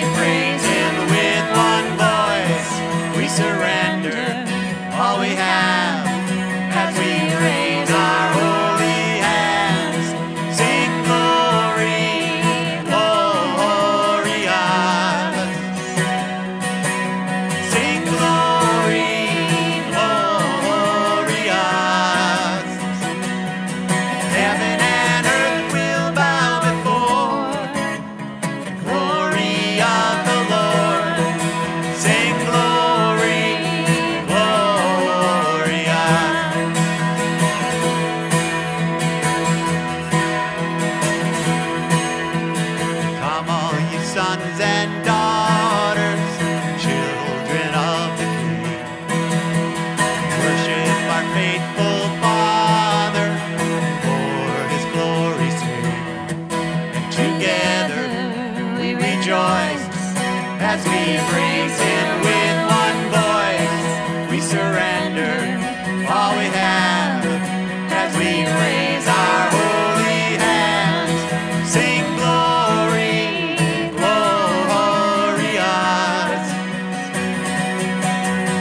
we. rejoice as we praise Him with one voice. We surrender all we have as we raise our holy hands. Sing glory, glorious.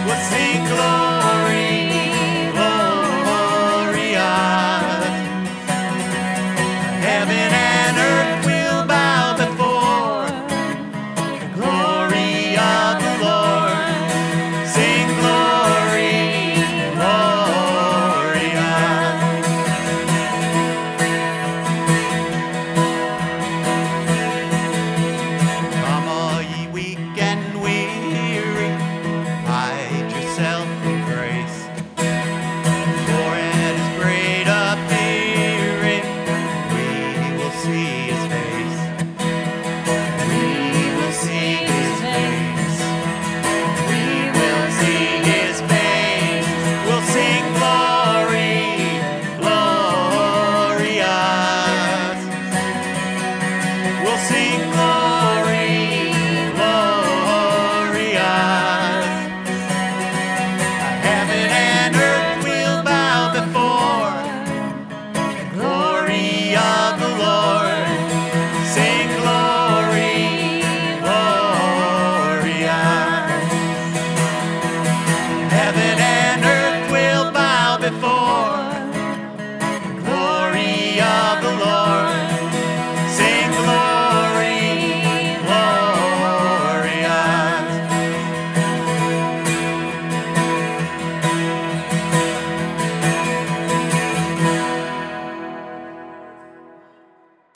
We'll sing glory, glorious. Heaven and earth.